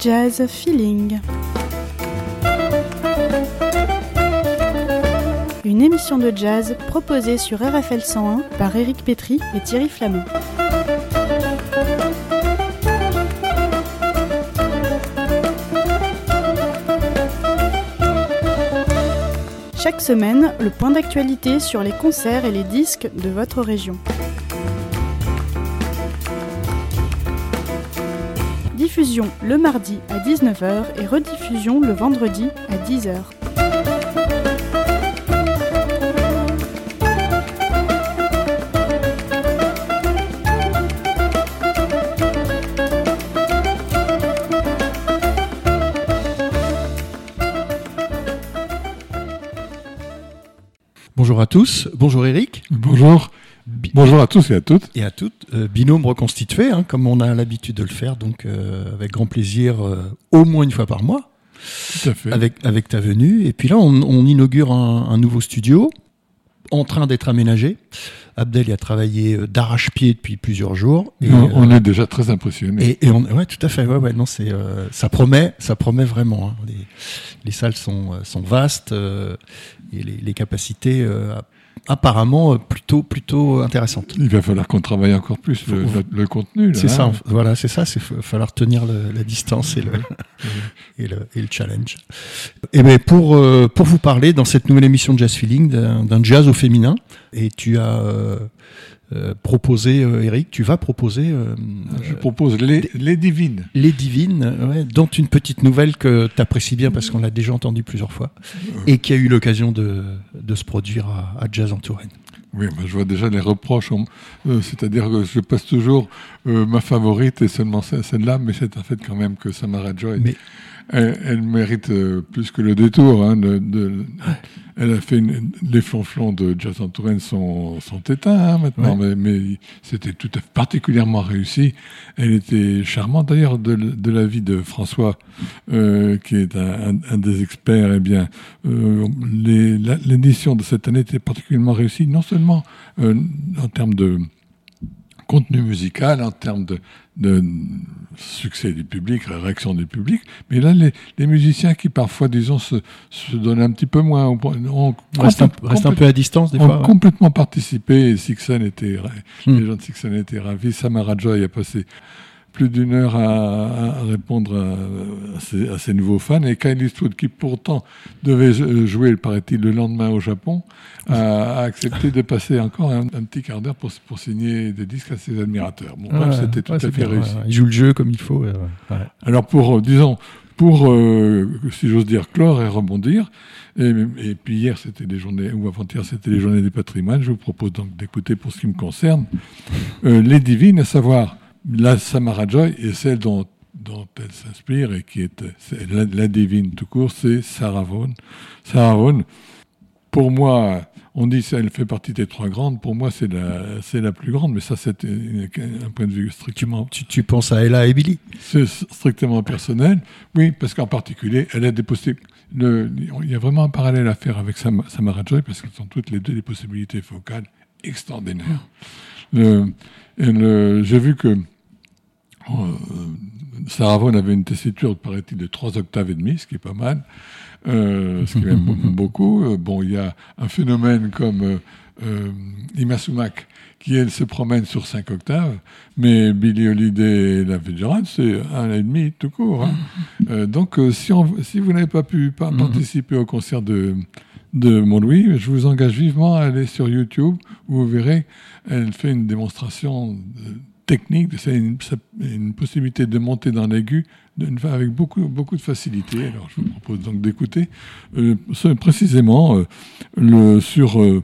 Jazz Feeling. Une émission de jazz proposée sur RFL 101 par Éric Pétry et Thierry Flamand. Chaque semaine, le point d'actualité sur les concerts et les disques de votre région. Diffusion le mardi à 19h et rediffusion le vendredi à 10h. Bonjour à tous, bonjour Eric. Bonjour. Bonjour à tous et à toutes. Et à toutes. Euh, binôme reconstitué, hein, comme on a l'habitude de le faire, donc euh, avec grand plaisir, euh, au moins une fois par mois. Tout à fait. Avec, avec ta venue. Et puis là, on, on inaugure un, un, nouveau studio en train d'être aménagé. Abdel y a travaillé d'arrache-pied depuis plusieurs jours. Et, on est déjà très impressionnés. Et, et on, ouais, tout à fait. Ouais, ouais, non, c'est, ça promet, ça promet vraiment. Hein. Les, les, salles sont, sont vastes et les, les capacités apparemment plutôt plutôt intéressante. Il va falloir qu'on travaille encore plus le, le, le contenu. C'est ça, voilà, c'est ça. C'est falloir tenir le, la distance et le, et le, et le challenge. Et ben pour euh, pour vous parler dans cette nouvelle émission de Jazz Feeling d'un jazz au féminin, et tu as euh, euh, proposé, euh, Eric, tu vas proposer. Euh, Je propose les, les divines. Les divines, ouais, dont une petite nouvelle que tu apprécies bien parce qu'on l'a déjà entendu plusieurs fois et qui a eu l'occasion de, de, se produire à, à Jazz en Touraine. Oui, bah, je vois déjà les reproches. Euh, C'est-à-dire que je passe toujours ma favorite et seulement celle-là, mais c'est un fait quand même que Samara Joy. Mais... Elle, elle, mérite euh, plus que le détour. Hein, de, de, elle a fait une, les flonflons de en Touraine sont, sont éteints hein, maintenant, ouais. mais, mais c'était tout à fait particulièrement réussi. Elle était charmante d'ailleurs de, de, la vie de François, euh, qui est un, un, un, des experts. Eh bien, euh, l'édition de cette année était particulièrement réussie, non seulement euh, en termes de contenu musical, en termes de, de succès du public, réaction du public, mais là, les, les musiciens qui parfois, disons, se, se, donnent un petit peu moins, ont, ont reste, un, reste un, peu à distance des ont fois. Ont complètement participé, et Sixon était, hmm. les gens de Sixon étaient ravis, Samara Joy a passé plus d'une heure à, à répondre à, à, ces, à, ces, nouveaux fans. Et Kyle Eastwood, qui pourtant devait jouer, paraît-il, le lendemain au Japon, a, accepté de passer encore un, un petit quart d'heure pour, pour, signer des disques à ses admirateurs. Bon, ouais, c'était tout ouais, à fait bien, réussi. Ouais, il joue le jeu comme il faut. Alors pour, euh, disons, pour, euh, si j'ose dire, clore et rebondir, et, et puis hier, c'était les journées, ou avant-hier, c'était les journées du patrimoine, je vous propose donc d'écouter pour ce qui me concerne, euh, les divines, à savoir la Samara Joy est celle dont, dont elle s'inspire et qui est, est la, la, divine tout court, c'est Sarah Vaughan. Sarah Vaughan, pour moi, on dit qu'elle fait partie des trois grandes. Pour moi, c'est la, c'est la plus grande, mais ça, c'est un point de vue strictement. Tu, tu, penses à Ella et Billy? C'est strictement personnel. Oui, parce qu'en particulier, elle a des possibilités. Il y a vraiment un parallèle à faire avec Samara Joy parce qu'elles sont toutes les deux des possibilités vocales extraordinaires. Le, le, j'ai vu que euh, Sarah Vaughan avait une tessiture, paraît-il, de 3 octaves et demi, ce qui est pas mal, euh, ce qui est même beaucoup. Euh, bon, il y a un phénomène comme euh, euh, Ima Sumac, qui elle se promène sur 5 octaves, mais Billy Holiday et la Fitzgerald, c'est un et demi tout court. Hein. Euh, donc, si, on, si, vous n'avez pas pu pas participer au concert de de Montlouis, je vous engage vivement à aller sur YouTube où vous verrez, elle fait une démonstration technique, c'est une, possibilité de monter dans l'aigu avec beaucoup, beaucoup de facilité. Alors je vous propose donc d'écouter euh, précisément euh, sur euh,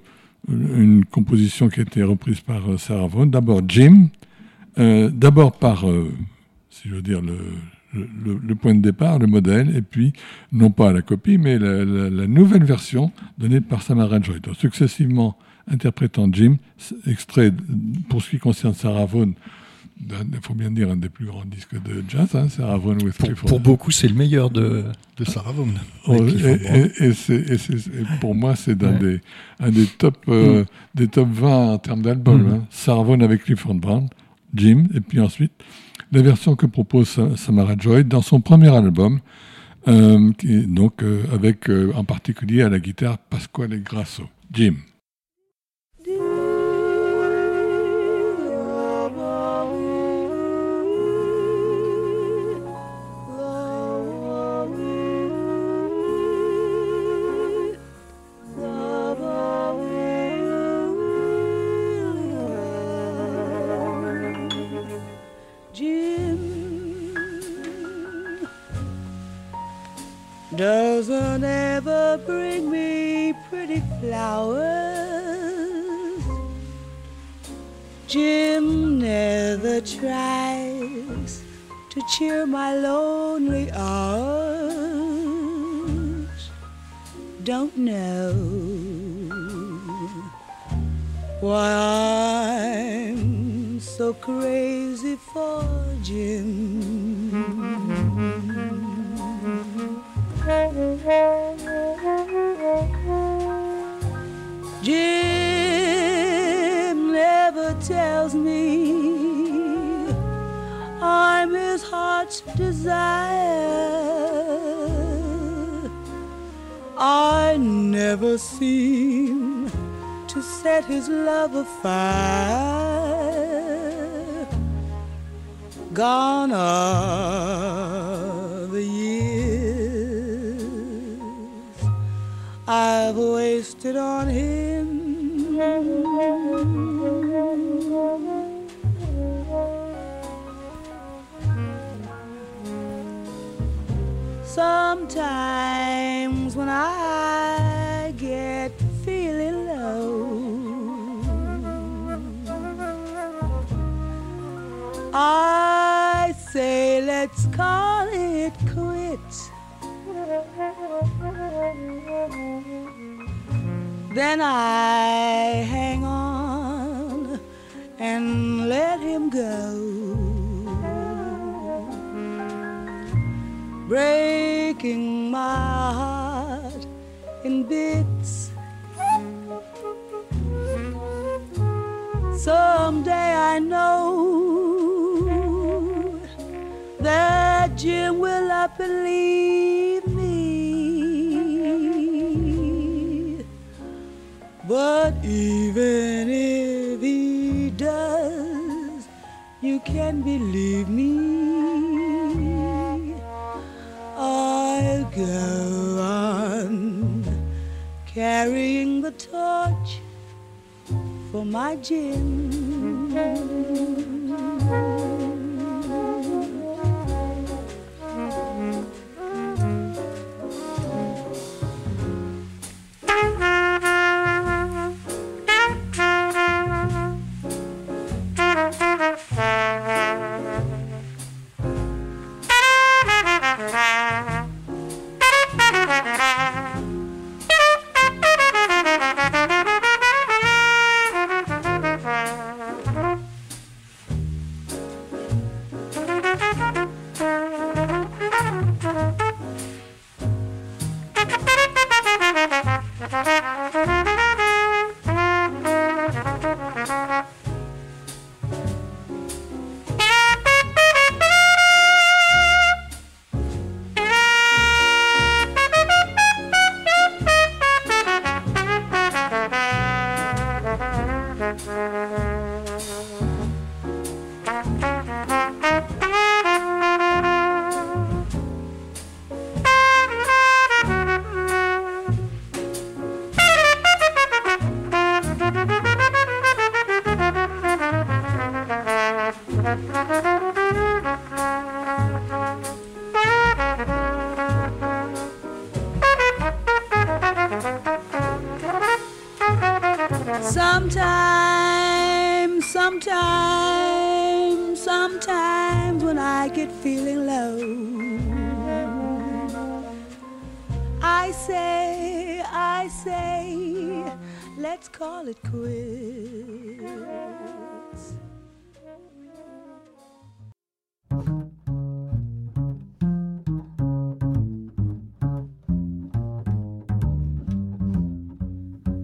une composition qui a été reprise par Sarah Vaughan. D'abord Jim, d'abord par, si je veux dire, le, point de départ, le modèle, et puis, non pas la copie, mais la, la, la nouvelle version donnée par Samara Joy. Donc, successivement interprétant Jim, extrait pour ce qui concerne Sarah Vaughan, il faut bien dire un des plus grands disques de jazz, hein, Sarah Vaughan with pour, pour beaucoup, c'est le meilleur de, de Sarah Vaughan. Oh, et, et, et, et, pour moi, c'est ouais. des, un des top, euh, mm. des top 20 en termes d'albums. Mm. Hein. Sarah Vaughan avec Clifford Brown, Jim, et puis ensuite la version que propose Samara Joy dans son premier album, euh, donc euh, avec en particulier à la guitare Pasquale Grasso. Jim. Flowers. Jim never tries to cheer my lonely hours. Don't know why I'm so crazy for Jim. Desire. I never seem to set his love afire. Gone are the years I've wasted on him. Sometimes when I get feeling low, I say let's call it quits. Then I hang on and let him go. Breaking my heart in bits. Someday I know that Jim will and leave me. But even if he does, you can believe me. Go on carrying the torch for my Jim. Say, I say, let's call it quits.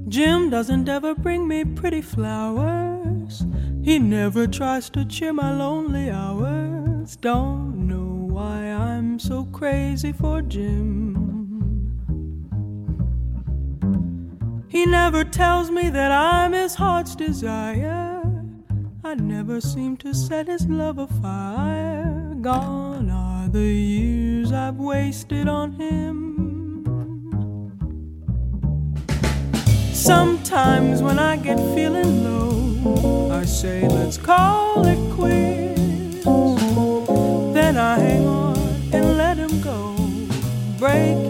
Jim doesn't ever bring me pretty flowers. He never tries to cheer my lonely hours. don't know why I'm so crazy for Jim. He never tells me that I'm his heart's desire. I never seem to set his love afire. Gone are the years I've wasted on him. Sometimes when I get feeling low, I say, let's call it quits. Then I hang on and let him go, breaking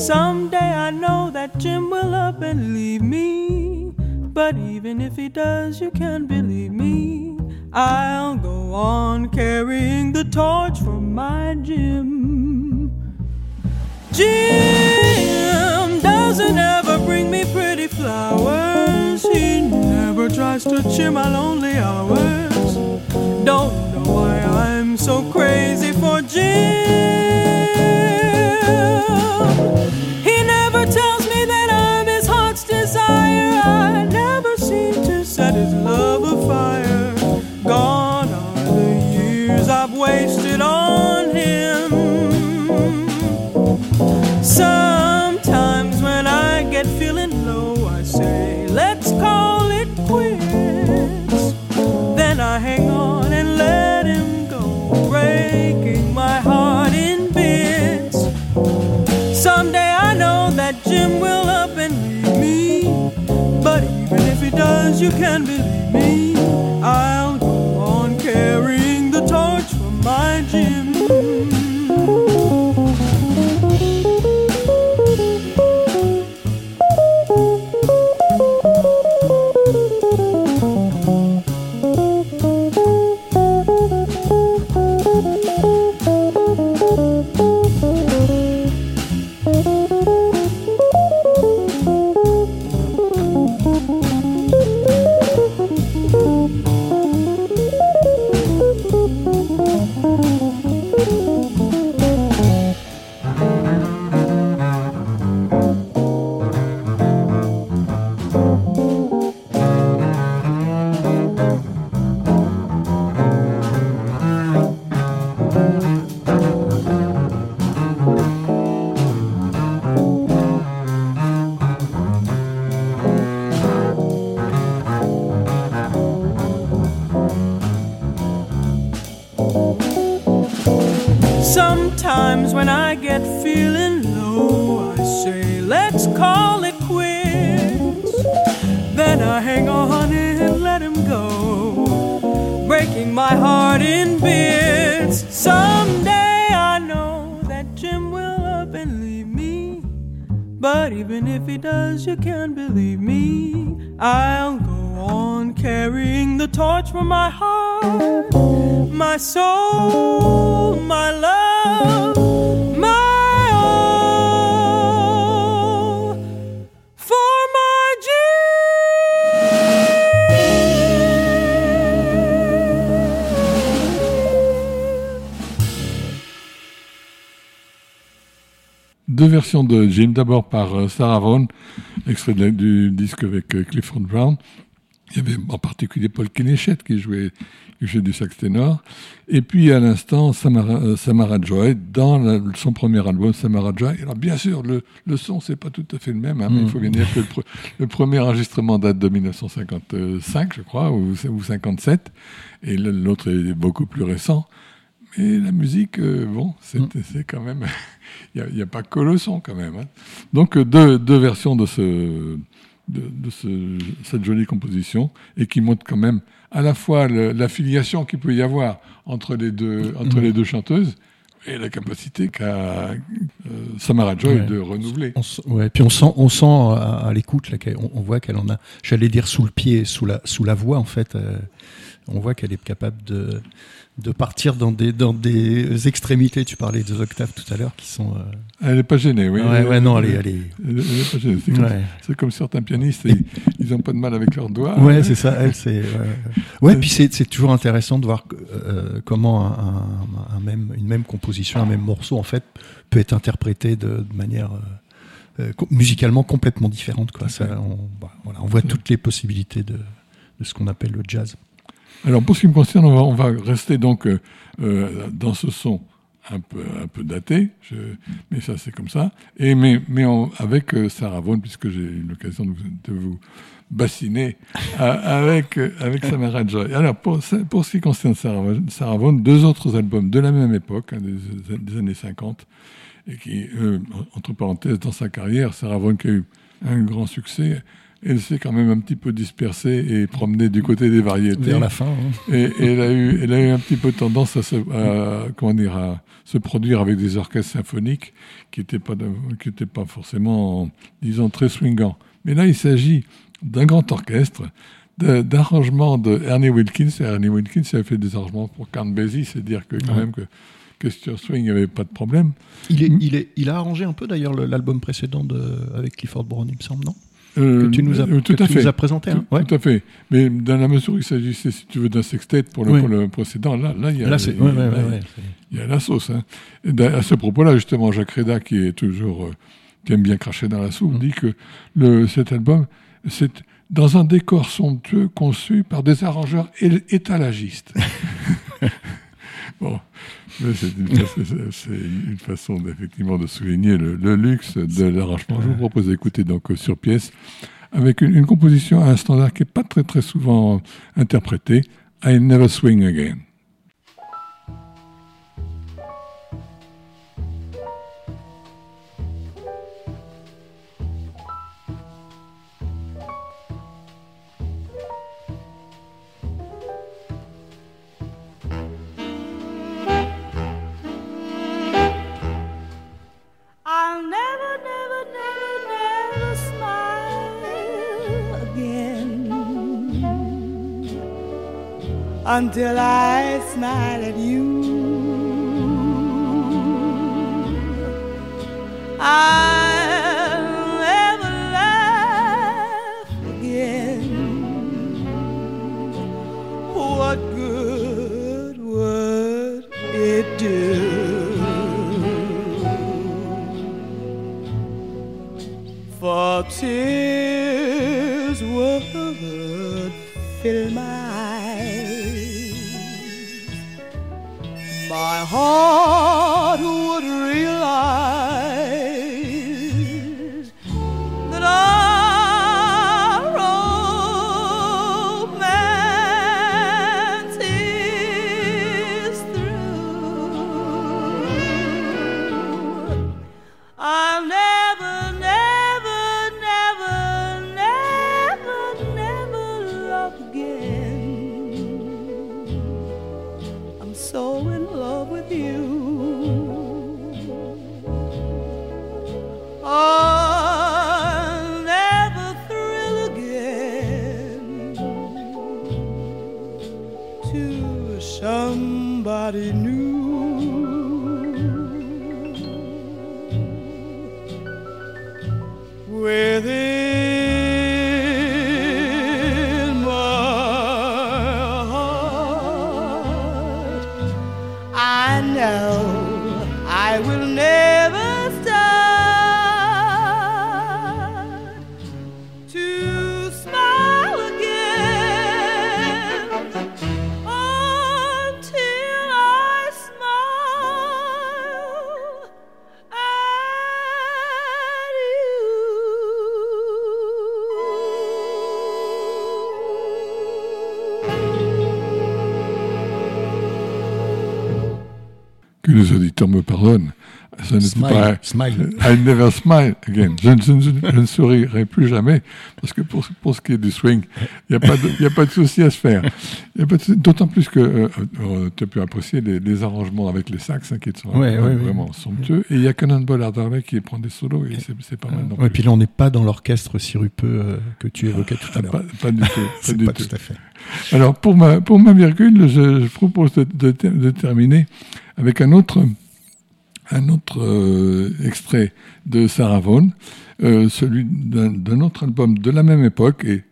Someday I know that Jim will up and leave me. But even if he does, you can believe me. I'll go on carrying the torch for my Jim. Jim doesn't ever bring me pretty flowers. He never tries to cheer my lonely hours. Don't know why I'm so crazy for Jim said his love afire. You can believe me. When I get feeling low, I say, let's call it quits. Then I hang on and let him go, breaking my heart in bits. Someday I know that Jim will up and leave me. But even if he does, you can believe me. I'll go on carrying the torch for my heart, my soul, my love, my all. For my. Deux versions de Jim, d'abord par euh, Sarah Vaughan, extrait du disque avec euh, Clifford Brown. Il y avait en particulier Paul Kénéchette qui jouait, qui jouait du sax ténor. Et puis à l'instant, Samara, euh, Samara Joy, dans la- son premier album, Samara Joy. Alors bien sûr, le, le son, c'est pas tout à fait le même. hein, mais il faut bien dire que le, pre- le premier enregistrement date de 1955, je crois, ou, ou 57. Et l'autre est beaucoup plus récent. Mais la musique, euh, bon, c'est c'est quand même. Il n'y a, pas que le son quand même. hein. Donc euh, deux, deux versions de, ce, de, de ce- cette jolie composition et qui montrent quand même à la fois l'affiliation qu'il peut y avoir entre les deux, entre les deux chanteuses et la capacité qu'a euh, Samara Joy Ouais. de renouveler. On ouais, puis on sent, on sent à, à l'écoute, on, on voit qu'elle en a, j'allais dire sous le pied, sous la, sous la voix, en fait. euh, on voit qu'elle est capable de, de partir dans des, dans des extrémités. Tu parlais des octaves tout à l'heure qui sont. euh, Elle n'est pas gênée, oui. ouais, ouais, non, elle est. Elle est Elle pas gênée. C'est comme, ouais. c'est comme certains pianistes, ils- ils n'ont pas de mal avec leurs doigts. Ouais, c'est ça. Elle, c'est. Ouais, puis c'est toujours intéressant de voir euh, comment un, un- un même, une même composition, un même morceau, en fait, peut être interprété de, de manière euh, musicalement complètement différente. Quoi. Ça, on, bah, voilà, on voit toutes les possibilités de, de ce qu'on appelle le jazz. Alors pour ce qui me concerne, on va, rester donc euh, euh, dans ce son un peu, un peu daté, mais ça c'est comme ça. Et mais, avec euh, Sarah Vaughan, puisque j'ai eu l'occasion de, vous- bassiner avec, avec Samara Joy. Alors pour, pour ce qui concerne Sarah, Vaughan- deux autres albums de la même époque, hein, des, des années 50, et qui, entre parenthèses, dans sa carrière, Sarah Vaughan qui a eu un grand succès, elle s'est quand même un petit peu dispersée et promenée du côté des variétés. Vers la fin. hein. Et, et elle, a eu, elle a eu un petit peu tendance à se, à, comment dire, à se produire avec des orchestres symphoniques qui n'étaient pas, de- qui étaient pas forcément, disons, très swingants. Mais là, il s'agit d'un grand orchestre, d'arrangements de Ernie Wilkins. Et Ernie Wilkins avait fait des arrangements pour Count Basie, c'est-à-dire que quand Ouais. même que question swing, il n'y avait pas de problème. Il, est, il, est, il a arrangé un peu d'ailleurs le- l'album précédent de, avec Clifford Brown, il me semble, non? Euh, Que tu nous as, euh, tout que à tu fait. nous as présenté. hein Tout, Ouais. tout à fait. Mais dans la mesure où il s'agissait, si tu veux, d'un sextet pour le, Oui. pour le précédent, là, là, il y a, Là, c'est. il y Ouais, a- ouais, ouais, ouais. il y a la sauce. Hein. Et d'a- à ce propos-là, justement, Jacques Reda, qui est toujours, euh, qui aime bien cracher dans la soupe, Mm. dit que le, cet album, c'est dans un décor somptueux conçu par des arrangeurs étalagistes. bon, c'est une, façon effectivement de souligner le, luxe de l'arrangement. Je vous propose d'écouter donc sur pièce avec une, une composition à un standard qui n'est pas très très souvent interprété, I Never Swing Again. Until I smile at you. I'll never laugh again. What good would it do? For tears heart would realize Smile. I never smile again. Je, ne- je ne- je ne sourirai plus jamais parce que pour, pour ce qui est du swing, il n'y a pas de, il y a pas de souci à se faire. D'autant plus que euh, euh, tu as pu apprécier les, les arrangements avec les sax hein, qui sont Ouais, vraiment, ouais, ouais. vraiment somptueux. Et il y a Cannonball Adderley qui prend des solos et c'est pas mal. non plus. puis là, on n'est pas dans l'orchestre sirupeux euh, que tu évoquais tout à Ah, l'heure. pas, pas du tout. Pas C'est du pas tout. tout à fait. Alors, pour ma, pour ma virgule, je, je propose de, de ter- de terminer avec un autre, un autre euh, extrait de Sarah Vaughan, euh, celui d'un autre album de la même époque et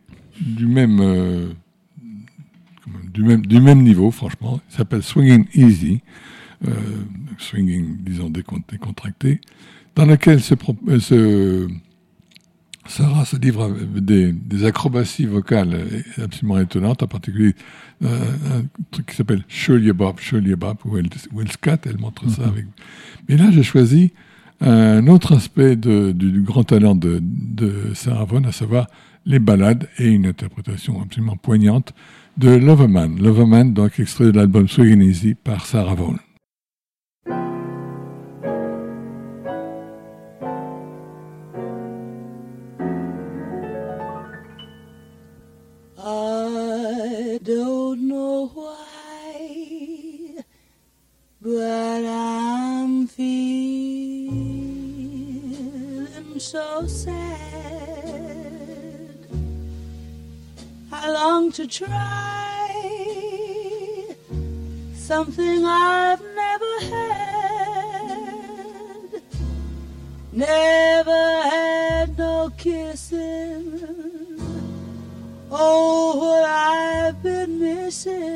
du même, euh, du même, du même niveau, franchement. Il s'appelle Swinging Easy, swinging, disons, décon- décontracté, dans lequel se, se, Sarah se livre à des, des acrobaties vocales absolument étonnantes, en particulier euh, un truc qui s'appelle Bob, où elle, où elle scatte, elle montre ça avec. Mais là, j'ai choisi un autre aspect de- du grand talent de, de Sarah Vaughan, à savoir les ballades et une interprétation absolument poignante de Loverman. Loverman, donc extrait de l'album Swing Easy par Sarah Vaughan. But I'm feeling so sad. I long to try something I've never had. Never had no kissing. Oh, what I've been missing.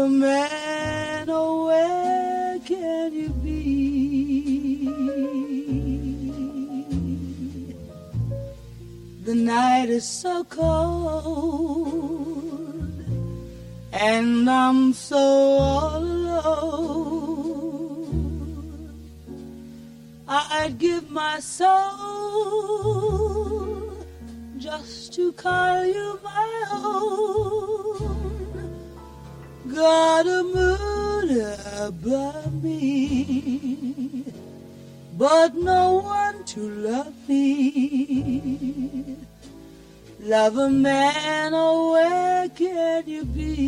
A man, oh, where can you be? The night is so cold, and I'm so alone. I'd give my soul just to call you my own. Got a moon above me, but no one to love me. Love a man, oh, where can you be?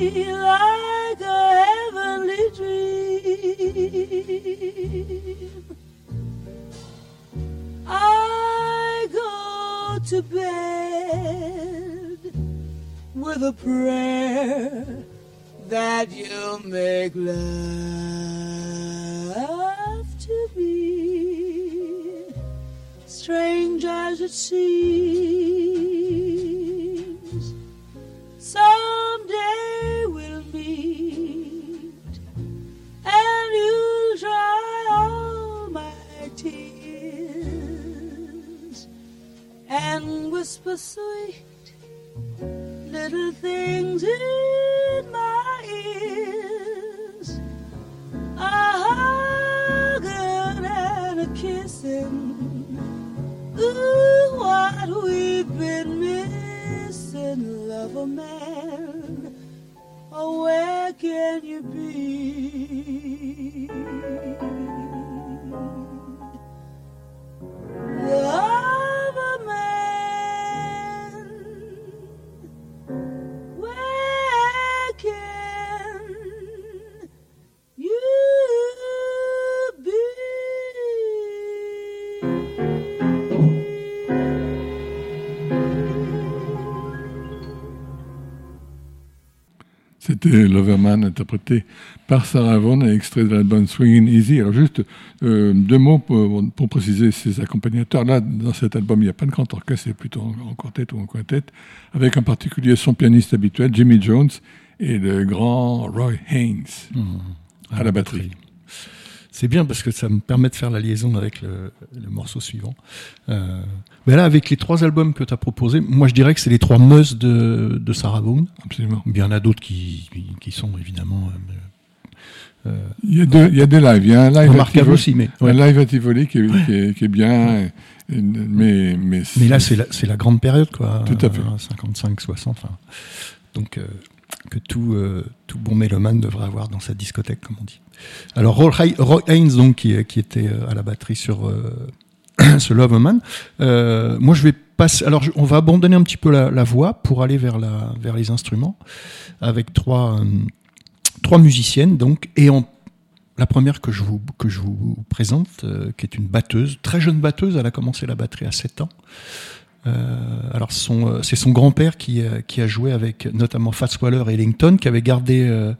Like a heavenly dream. I go to bed with a prayer that you'll make love to me, strange as it seems. Someday whisper sweet little things in my ears. A hugging and a kissing. Ooh, what we've been missing, lover man. Oh, where can you be? C'était Loverman interprété par Sarah Vaughan et extrait de l'album Swingin' Easy. Alors juste euh, deux mots pour, pour préciser ces accompagnateurs. Là, dans cet album, il n'y a pas de grand orchestre, c'est plutôt en, quartet ou en quintet, avec en particulier son pianiste habituel, Jimmy Jones, et le grand Roy Haynes à la batterie. C'est bien parce que ça me permet de faire la liaison avec le, le morceau suivant. Euh, mais là, avec les trois albums que tu as proposés, moi je dirais que c'est les trois mus de, de Sarah Vaughan. Absolument. Il y en a d'autres qui, qui sont évidemment euh, Il y, a deux, il y a des lives. Il y a un live à remarquables Tivoli, aussi. Mais, ouais. un live à Tivoli qui est, qui est- qui est bien, mais, mais, mais là, c'est la, la grande période, quoi. Tout à fait. 55, 60. enfin. Donc, euh, que tout, euh, tout bon mélomane devrait avoir dans sa discothèque, comme on dit. Alors, Roy, Hay- Roy Haynes, donc, qui, était euh, à la batterie sur euh, ce Loverman, euh, moi, je vais passer. Alors, on va abandonner un petit peu la, voix pour aller vers, les instruments avec trois, musiciennes, donc, et la première que je vous, présente, qui est une batteuse, très jeune batteuse, elle a commencé la batterie à 7 ans. Euh, alors euh, c'est son grand-père qui, a- qui a joué avec notamment Fats Waller et Ellington, qui avait gardé, euh,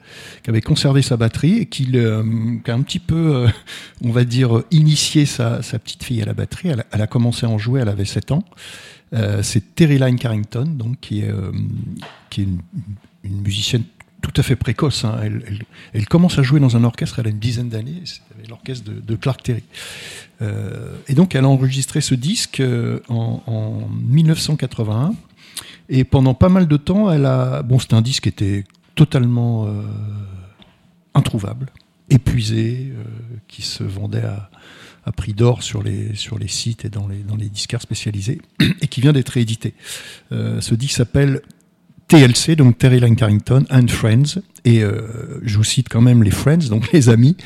qui avait conservé sa batterie et qui, a un petit peu, euh, on va dire, initié sa, petite fille à la batterie. Elle, a- commencé à en jouer, elle avait 7 ans. Euh, c'est Terry Lyne Carrington, donc qui est, euh, une musicienne tout à fait précoce. hein. Elle, commence à jouer dans un orchestre, elle a une dizaine d'années. C'était l'orchestre de, Clark Terry. Euh, et donc, elle a enregistré ce disque euh, en, en 1981. Et pendant pas mal de temps, elle a. Bon, c'était un disque qui était totalement euh, introuvable, épuisé, qui se vendait à, prix d'or sur les, sur les sites et dans les, dans les disquaires spécialisés, et qui vient d'être réédité. Ce disque s'appelle TLC, donc Terry Lyne Carrington and Friends. Et euh, je vous cite quand même les Friends, donc les amis.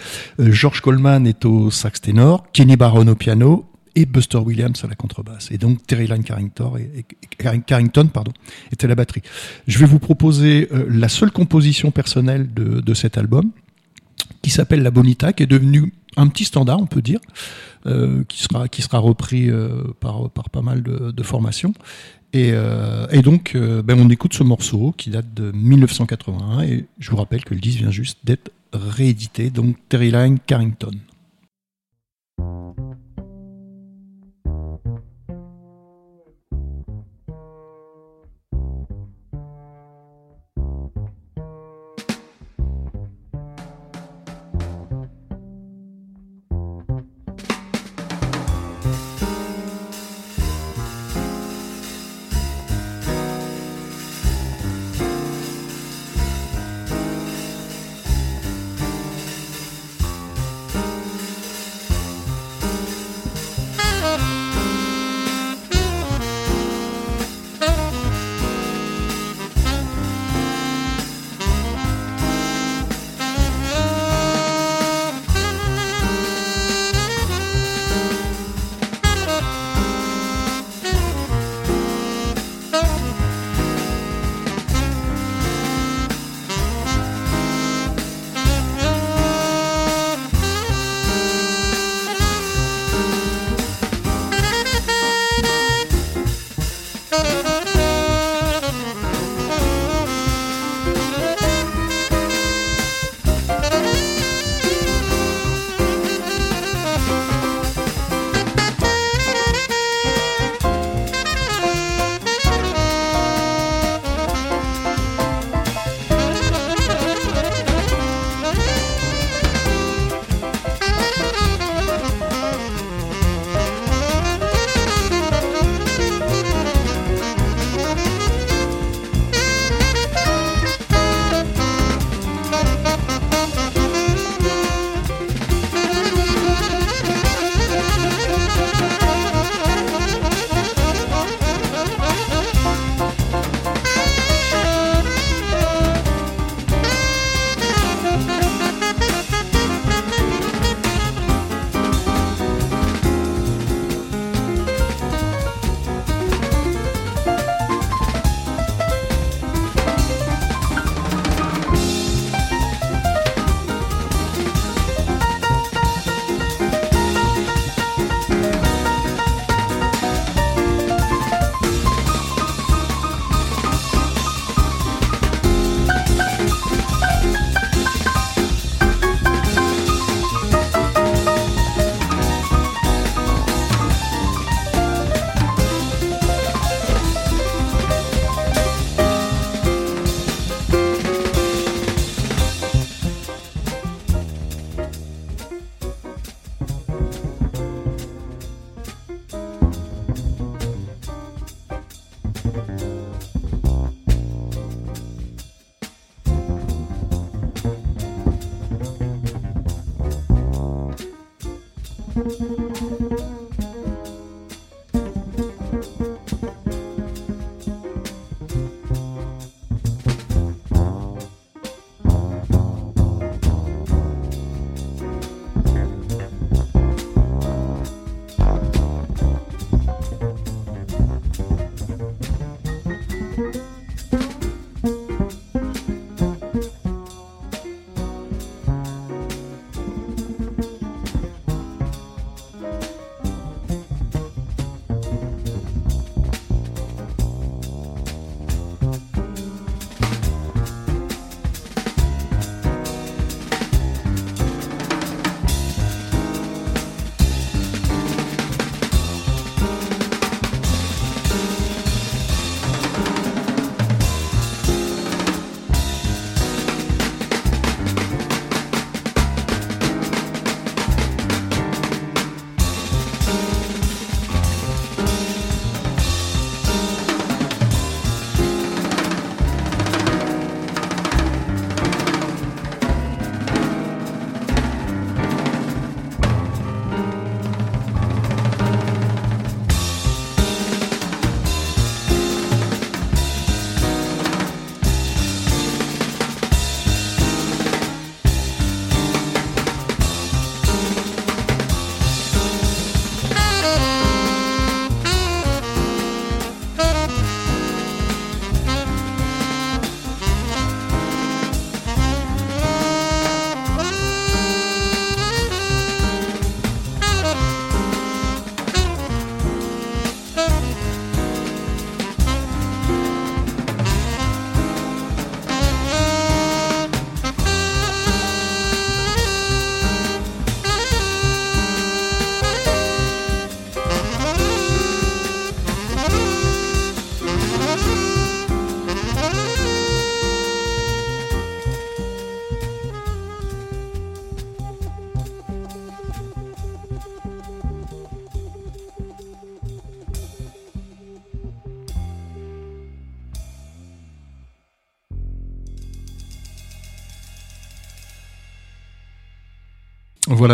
Euh, George Coleman est au sax ténor, Kenny Barron au piano et Buster Williams à la contrebasse. Et donc Terry Lyne Carrington, Carrington pardon, était à la batterie. Je vais vous proposer euh, la seule composition personnelle de, de cet album, qui s'appelle La Bonita, qui est devenu un petit standard, on peut dire, euh, qui sera qui sera repris euh, par par pas mal de, formations. Et, euh, donc, ben, on écoute ce morceau qui date de 1981. Et je vous rappelle que le disque vient juste d'être réédité. Donc, Terry Lyne Carrington.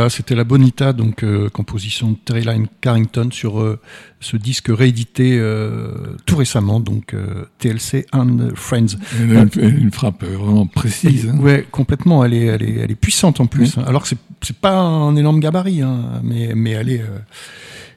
Voilà, c'était la Bonita, donc euh, composition de Terry Lyne Carrington sur euh, ce disque réédité euh, tout récemment, donc TLC and Friends. Elle a une, frappe vraiment précise. hein. Ouais, complètement. Elle est, elle est, elle est puissante en plus. hein. Alors que c'est, c'est pas un énorme gabarit, hein, mais, mais elle est,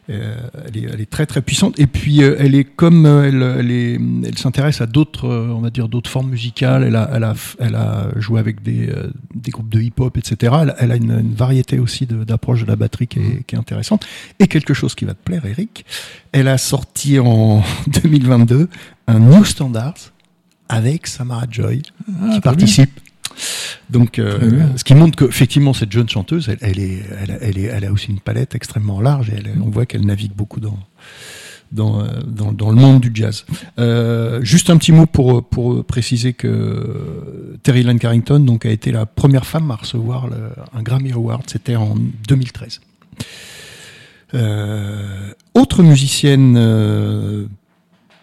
euh, elle est, elle est très très puissante. Et puis euh, elle est comme euh, elle, elle est, elle s'intéresse à d'autres, euh, on va dire d'autres formes musicales. Elle a, elle a, elle a joué avec des, euh, des groupes de hip-hop, etc. Elle, a une, une variété aussi d'approche de la batterie qui est, qui est intéressante. Et quelque chose qui va te plaire, Eric. Elle a sorti en 2022 un New Standards avec Samara Joy Ah, qui très participe. Donc, euh, ce qui montre qu'effectivement, cette jeune chanteuse, elle, elle, est, elle, est, elle a aussi une palette extrêmement large et elle, on voit qu'elle navigue beaucoup dans, dans, euh, dans, dans le monde du jazz. Euh, juste un petit mot pour, pour préciser que Terry Lynn Carrington donc, a été la première femme à recevoir le- un Grammy Award, c'était en 2013. Euh, autre musicienne euh,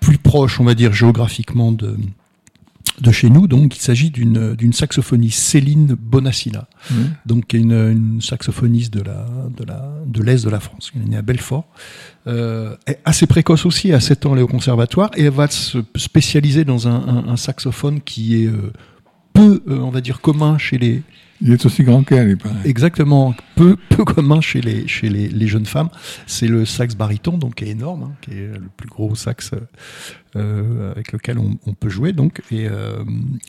plus proche, on va dire géographiquement de, de chez nous, donc il s'agit d'une d'une saxophoniste Céline Bonassina, Ouais. donc qui est une, une saxophoniste de la de la de l'est de la France, elle est née à Belfort, euh, assez précoce aussi, à 7 ans elle est au conservatoire et elle va se spécialiser dans un, un- un saxophone qui est euh, peu, euh, on va dire, commun chez les Il est aussi grand qu'elle, il paraît. exactement peu peu commun chez les chez les, les jeunes femmes. C'est le sax baryton, donc qui est énorme, hein, qui est le plus gros sax euh, avec lequel on, peut jouer. Donc et euh,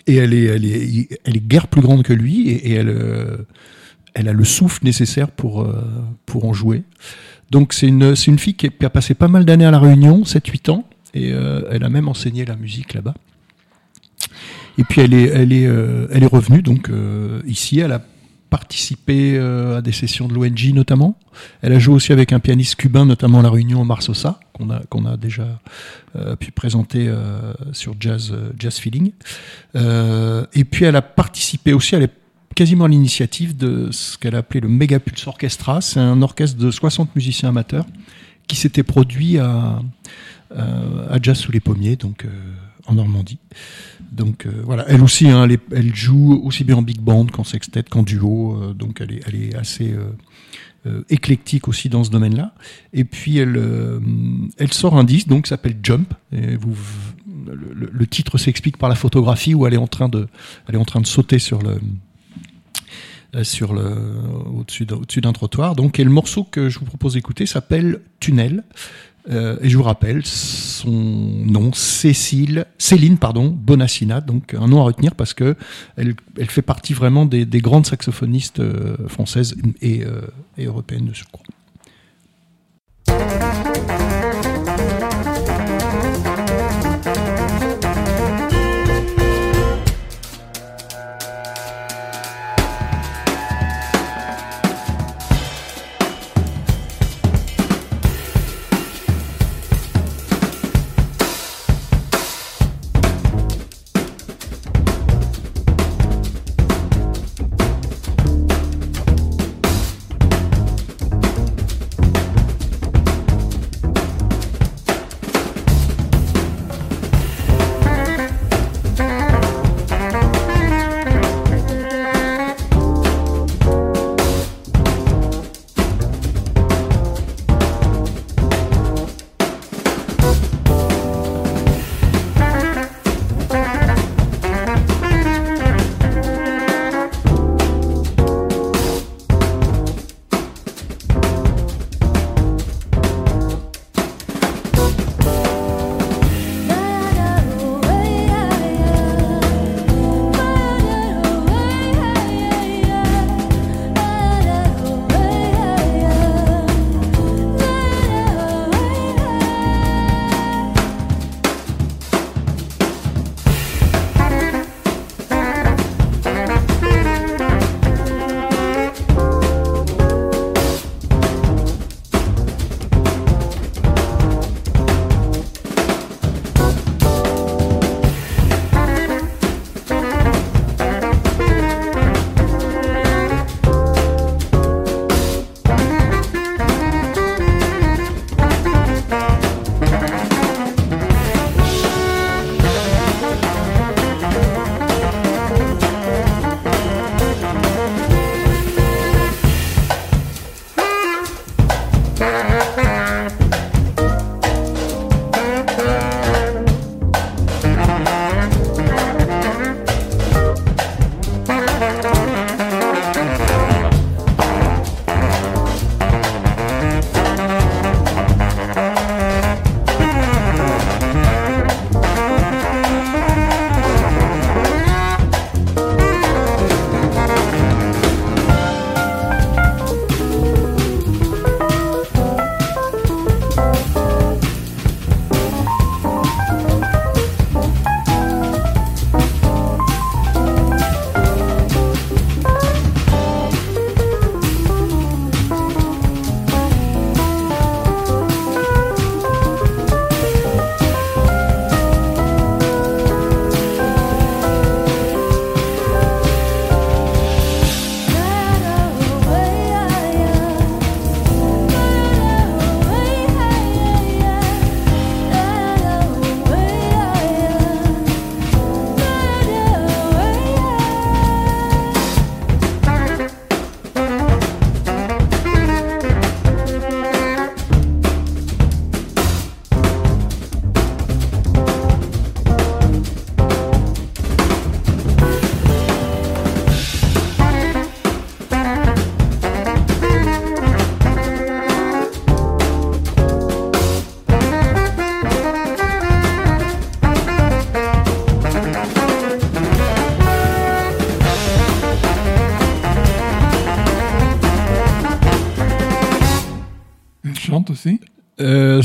et elle est elle est elle est guère plus grande que lui et, elle euh, elle a le souffle nécessaire pour pour en jouer. Donc c'est une c'est une fille qui a passé pas mal d'années à la Réunion, 7-8 ans, et elle a même enseigné la musique là-bas. Et puis elle est, elle est, euh, elle est revenue donc euh, ici. Elle a participé euh, à des sessions de l'ONG notamment. Elle a joué aussi avec un pianiste cubain, notamment à la Réunion, Omar Sosa, qu'on a, qu'on a déjà euh, pu présenter euh, sur Jazz, Jazz Feeling. Et puis elle a participé aussi, elle est quasiment à l'initiative de ce qu'elle a appelé le Megapulse Orchestra. C'est un orchestre de 60 musiciens amateurs qui s'était produit à, à Jazz sous les pommiers, donc en Normandie. Donc euh, voilà, elle aussi, hein, elle, joue aussi bien en big band qu'en sextet, qu'en duo, euh, donc elle est, assez euh, éclectique aussi dans ce domaine-là. Et puis elle, sort un disque donc s'appelle Jump. Le, titre s'explique par la photographie où elle est en train de, elle est en train de sauter sur le sur le au-dessus d'un, au-dessus d'un trottoir. Donc et le morceau que je vous propose d'écouter s'appelle Tunnel. Euh, et je vous rappelle son nom, Cécile, Céline pardon, Bonassina, donc un nom à retenir parce que elle, fait partie vraiment des, des grandes saxophonistes euh, françaises et, euh, et européennes de surcroît.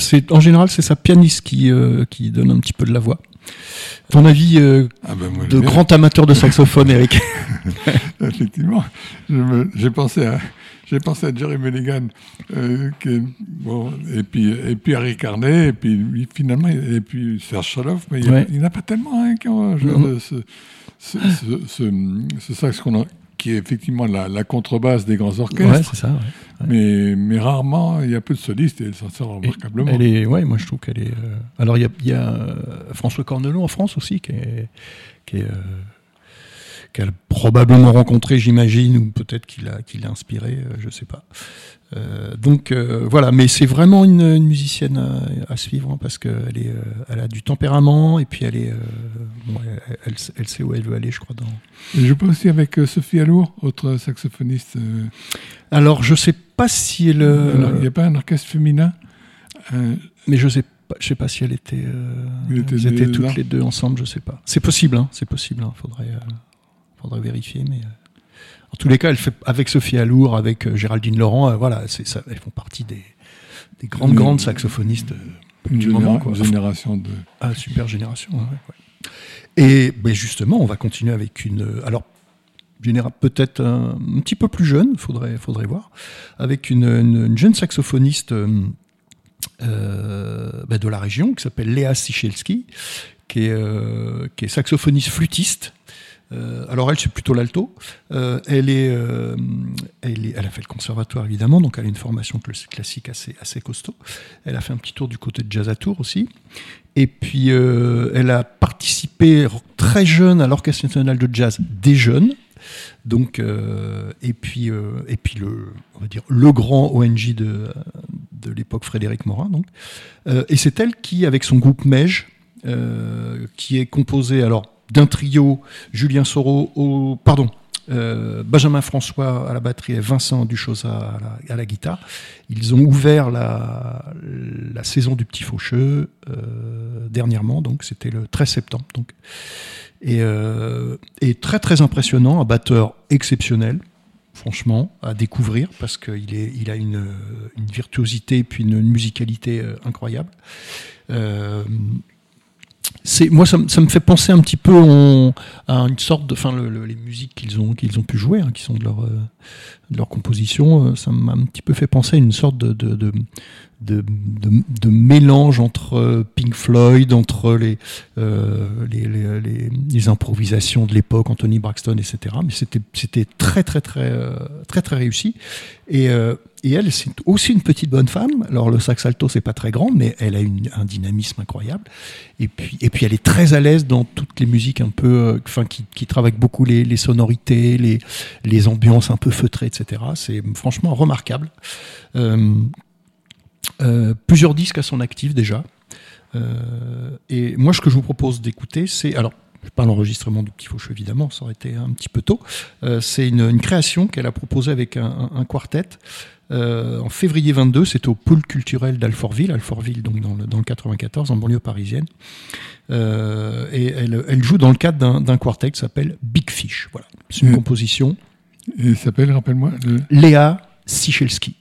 C'est en général c'est sa pianiste qui euh, qui donne un petit peu de la voix. Ton avis euh, Ah ben moi, de grand amateur de saxophone, Eric? Effectivement, j'ai pensé à j'ai pensé à Jerry Mulligan, euh, qui bon, et puis et puis Harry Carney, et puis lui, finalement et puis Serge Chaloff, mais il Ouais. n'y en a pas tellement hein, qui ont de ce, ce, ce, ce- ce sax qu'on a- qui est effectivement la, la contrebasse des grands Ouais, orchestres, c'est ça. ouais. mais, mais rarement il y a peu de solistes et elle s'en sort remarquablement. Elle est, ouais, moi je trouve qu'elle est. euh, Alors il y a, il y a, euh, François Cornelot en France aussi qui est, qui est, euh, qu'elle a probablement rencontré, j'imagine, ou peut-être qu'il a, qu'il inspiré, euh, je sais pas. Euh, donc euh, voilà, mais c'est vraiment une, une musicienne à, à suivre hein, parce qu'elle est, elle a du tempérament et puis elle est, bon, elle, elle, elle sait où elle veut aller, je crois. Dans... Elle joue pas aussi avec Sophie Allour, autre saxophoniste. Alors je sais pas si elle, Il n'y a pas un orchestre féminin mais je sais pas, je sais pas si elle était, euh, elles étaient là. toutes les deux ensemble, je sais pas. C'est possible, hein, c'est possible. Hein, faudrait, euh, faudrait vérifier, mais euh, en tous les cas, elle fait avec Sophie Alour, avec euh, Géraldine Laurent, euh, voilà, c'est ça, elles font partie des, des grandes Une- grandes saxophonistes une, du moment, quoi. génération de. Ah, super génération. ouais, ouais. Et ben justement, on va continuer avec une. Alors, peut-être un, un petit peu plus jeune, faudrait, faudrait voir, avec une, une- une jeune saxophoniste euh, ben, de la région qui s'appelle Léa Sichelski, qui est, euh, qui est saxophoniste flûtiste. Euh, alors elle, c'est plutôt l'alto. Euh, euh, elle, est, elle a fait le conservatoire évidemment, donc elle a une formation cl- classique assez, assez costaud. Elle a fait un petit tour du côté de Jazz à Tours aussi. Et puis, elle a participé très jeune à l'Orchestre national de jazz des jeunes. Donc, et puis, et puis le, on va dire le grand ONG de, de l'époque Frédéric Morin. Donc, et c'est elle qui, avec son groupe Mej, qui est composé alors d'un trio, Julien Soro au, pardon, euh, Benjamin François à la batterie et Vincent Duchosa à la, guitare. Ils ont ouvert la, saison du Petit Faucheux euh, dernièrement, donc c'était le 13 septembre. Donc. Et, euh, et très très impressionnant, un batteur exceptionnel, franchement, à découvrir parce qu'il a une, virtuosité et puis une, une musicalité incroyable. Moi ça, me- fait penser un petit peu à une sorte de enfin le- le- les musiques qu'ils ont qu'ils ont pu jouer hein, qui sont de leur euh, de leur composition euh, ça m'a un petit peu fait penser à une sorte de de, de, de, mélange entre euh, Pink Floyd entre les les, les, les- improvisations de l'époque Anthony Braxton etc mais c'était c'était très très très très très réussi. Et et elle, c'est aussi une petite bonne femme. Alors le sax alto, c'est pas très grand, mais elle a un dynamisme incroyable. Et puis, et puis elle est très à l'aise dans toutes les musiques un peu, euh, enfin qui, qui travaillent beaucoup les, les sonorités, les, les ambiances un peu feutrées, etc. C'est franchement remarquable. Euh, euh, plusieurs disques à son actif déjà. Et moi, ce que je vous propose d'écouter, c'est alors. Pas l'enregistrement du Petit Faucheux, évidemment, ça aurait été un petit peu tôt. Euh, c'est une, une création qu'elle a proposée avec un, un- un quartet euh, en février 22, c'est au pôle culturel d'Alfortville, Alfortville donc dans le, dans le 94, en banlieue parisienne. Euh, et elle, elle joue dans le cadre d'un- quartet qui s'appelle Big Fish. Voilà, c'est une composition. Et s'appelle, rappelle-moi, le- Léa Sichelski.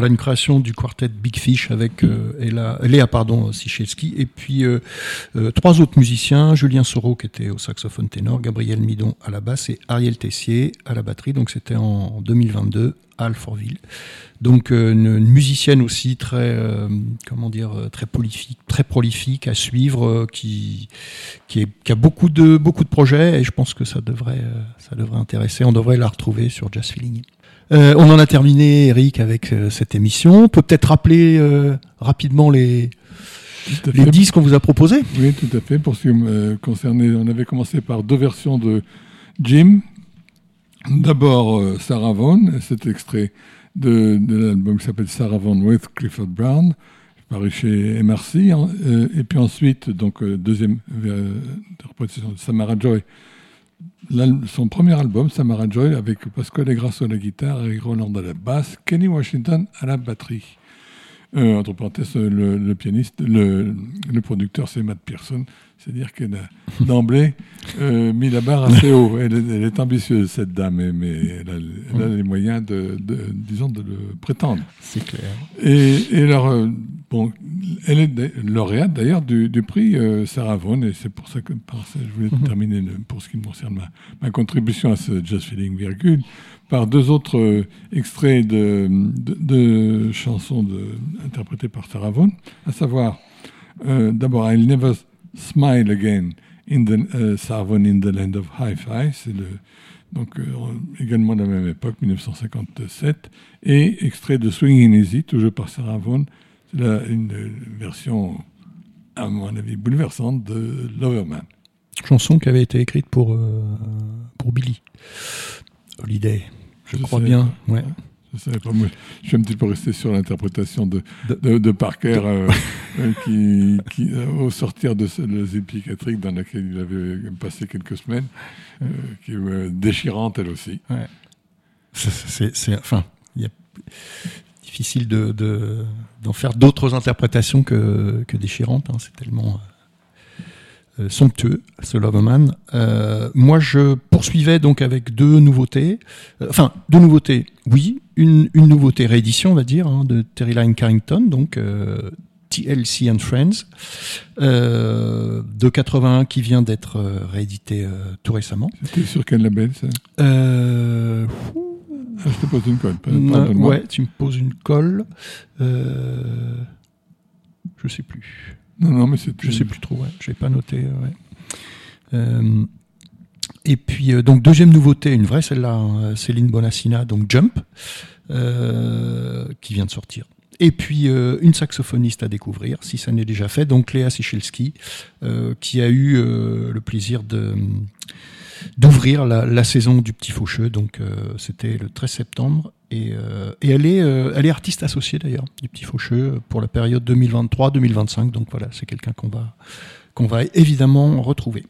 Voilà une création du quartet Big Fish avec euh, Ella- Léa pardon Sichelski et puis euh, euh, trois autres musiciens Julien Soro qui était au saxophone ténor, Gabriel Midon à la basse et Ariel Tessier à la batterie. Donc c'était en 2022 à Alfortville. Donc une, musicienne aussi très comment dire très prolifique, très prolifique à suivre, qui a beaucoup de beaucoup de projets et je pense que ça devrait ça devrait intéresser. On devrait la retrouver sur Jazz Feeling. Euh, on en a terminé, Eric, avec euh, cette émission. On peut peut-être rappeler euh, rapidement les, les disques qu'on vous a proposés. Oui, tout à fait. Pour ce qui me concernait, on avait commencé par deux versions de Jim. D'abord Sarah Vaughan, cet extrait de, de l'album qui s'appelle Sarah Vaughan with Clifford Brown, paru chez MRC. hein, et puis ensuite, donc deuxième interprétation de Samara Joy, son premier album, Samara Joy, avec Pascal Grasso à la guitare, Eric Roland à la basse, Kenny Washington à la batterie. Euh, entre parenthèses, le, le pianiste, le, le producteur, c'est Matt Pearson. C'est-à-dire qu'elle a d'emblée euh, mis la barre assez haut. Elle, est- elle est ambitieuse, cette dame, mais- elle a, elle a les moyens de, de- disons, de le prétendre. C'est clair. Et, et alors, euh, bon, elle est lauréate d'ailleurs du, du prix euh, Sarah Vaughan, et c'est pour ça que par ça, je voulais terminer le- pour ce qui me concerne ma, ma contribution à ce Just Feeling virgule par deux autres euh, extraits de, chansons interprétées par Sarah Vaughan, à savoir euh, d'abord I'll Never Smile Again in the euh, in the Land of Hi-Fi, c'est donc également de la même époque, 1957, et extrait de Swinging Easy, toujours par Sarah Vaughan, c'est la- une version, à mon avis, bouleversante de Loverman. Chanson qui avait été écrite pour, pour Billy Holiday. Je, Je crois sais bien. Ouais. Je savais pas, moi, je suis un petit peu resté sur l'interprétation de, De- Parker, euh, euh, qui, qui, euh, au sortir de l'asile psychiatrique dans laquelle il avait passé quelques semaines, euh, qui est déchirante elle aussi. C'est- C'est, enfin, y a difficile de, de- d'en faire d'autres interprétations que, que déchirantes. hein. C'est tellement somptueux, ce Loverman. Euh, moi, je poursuivais donc avec deux nouveautés. Euh, enfin, deux nouveautés. Oui, une, une nouveauté réédition, on va dire, hein, de Terry Lyne Carrington, donc euh, TLC and Friends, euh, de 81, qui vient d'être euh, réédité euh, tout récemment. C'était sur quel label ça? Euh, Ah, Je te pose une colle. euh, pardonne-moi. ouais, tu me poses une colle. Euh, je sais plus. Non, non, mais c'est Je sais plus trop. Ouais. Je l'ai pas noté. euh, ouais. Euh, et puis euh, donc deuxième nouveauté, une vraie celle-là, hein, Céline Bonassina, donc Jump, qui vient de sortir. Et puis euh, une saxophoniste à découvrir, si ça n'est déjà fait, donc Léa Sichelski, euh, qui a eu euh, le plaisir de d'ouvrir la, la saison du Petit Faucheux. Donc c'était le 13 septembre. Et, euh, et elle, est, euh, elle est artiste associée d'ailleurs du Petit Faucheux pour la période 2023-2025. Donc voilà, c'est quelqu'un qu'on va, qu'on va évidemment retrouver.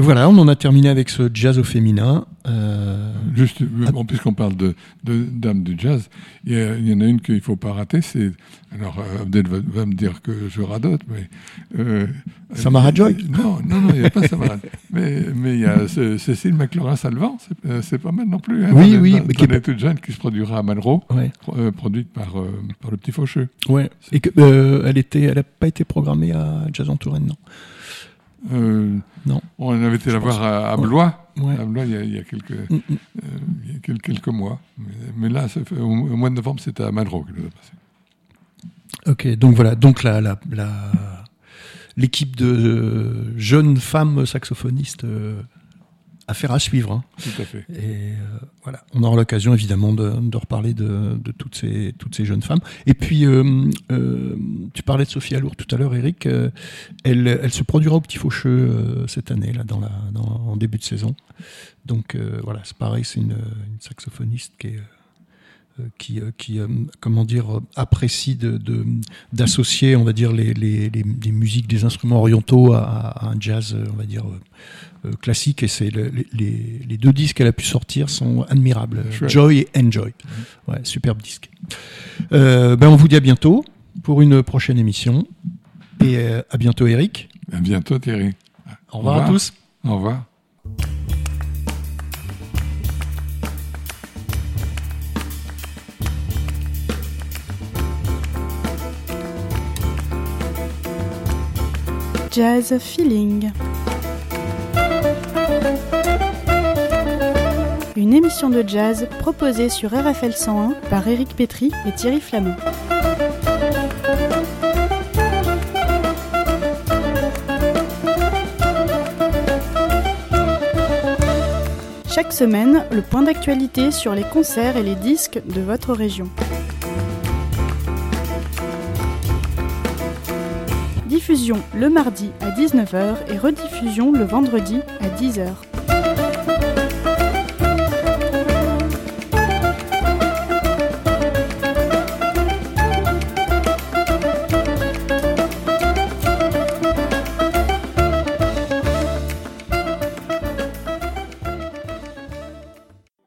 Voilà, on en a terminé avec ce jazz au féminin. Euh, Juste, euh, bon, puisqu'on parle de, de dames du jazz, il y, en a une qu'il ne faut pas rater. C'est alors euh, Abdel va, va me dire que je radote, mais euh, Samara Joy Non, non, non, il n'y a pas Samara. mais mais il y a Cécile McLaurin-Salvant, c'est pas mal non plus. Hein, Oui, dans- oui, dans- mais qui est toute jeune qui se produira à Malraux, ouais, pro- euh, produite par par le petit Faucheux. ouais. Et que, euh, elle était, elle n'a pas été programmée à Jazz en Touraine, non Euh, Non. On avait été la voir à. Blois. Ouais. À Blois, il y a, il y a quelques, Mm, mm. euh, il y a quel- quelques mois. Mais, mais là, fait- au, au mois de novembre, c'était à Malraux qu'il nous a passé. Ok, donc voilà, donc la, la, la- l'équipe de euh, jeunes femmes saxophonistes, euh, affaire à suivre. hein. Tout à fait. Et euh, voilà, on aura l'occasion évidemment de, de reparler de, de toutes ces toutes ces jeunes femmes. Et puis, euh, euh, tu parlais de Sophie Alour tout à l'heure, Eric. elle, elle se produira au Petit Faucheux cette année, là, dans la, dans, en début de saison. Donc voilà, c'est pareil, c'est une, une saxophoniste qui est qui, euh, qui euh, comment dire, euh, apprécie de, de- d'associer, on va dire, les, les, les, musiques, des instruments orientaux à, à un jazz, euh, on va dire, euh, euh, classique. Et c'est le- les, deux disques qu'elle a pu sortir sont admirables. Joy et Enjoy. Ouais, superbe disque. Euh, ben, on vous dit à bientôt pour une prochaine émission. Et euh, à bientôt, Eric. À bientôt, Thierry. Au revoir, à revoir. tous. Au revoir. Jazz Feeling. Une émission de jazz proposée sur RFL 101 par Éric Pétry et Thierry Flamand. Chaque semaine, le point d'actualité sur les concerts et les disques de votre région. Diffusion le mardi à 19h et rediffusion le vendredi à 10h.